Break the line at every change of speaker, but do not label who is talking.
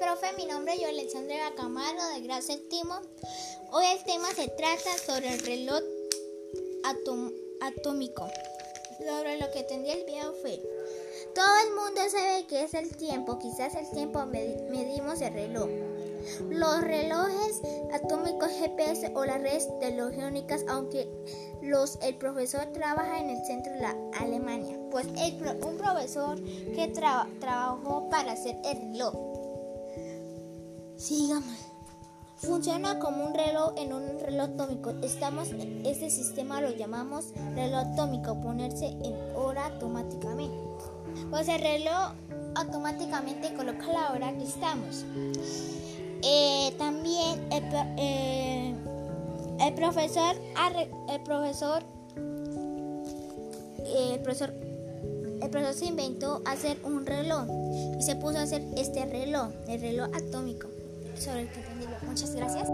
profe. Mi nombre es Alexandra Camaro de grado séptimo. Hoy el tema se trata sobre el reloj atómico. Sobre lo que tendría el video fue. Todo el mundo sabe que es el tiempo. Quizás el tiempo medimos el reloj. Los relojes atómicos GPS o las redes telefónicas, aunque los, el profesor trabaja en el centro de la Alemania, pues un profesor que trabajó para hacer el reloj. Sigamos. Funciona como un reloj en un reloj atómico. Estamos, este sistema lo llamamos reloj atómico, ponerse en hora automáticamente. Pues el reloj automáticamente coloca la hora que estamos. Eh, también el, eh, el, profesor, el profesor, eh, el profesor, el profesor se inventó hacer un reloj y se puso a hacer este reloj, el reloj atómico, sobre el contenido. Muchas gracias.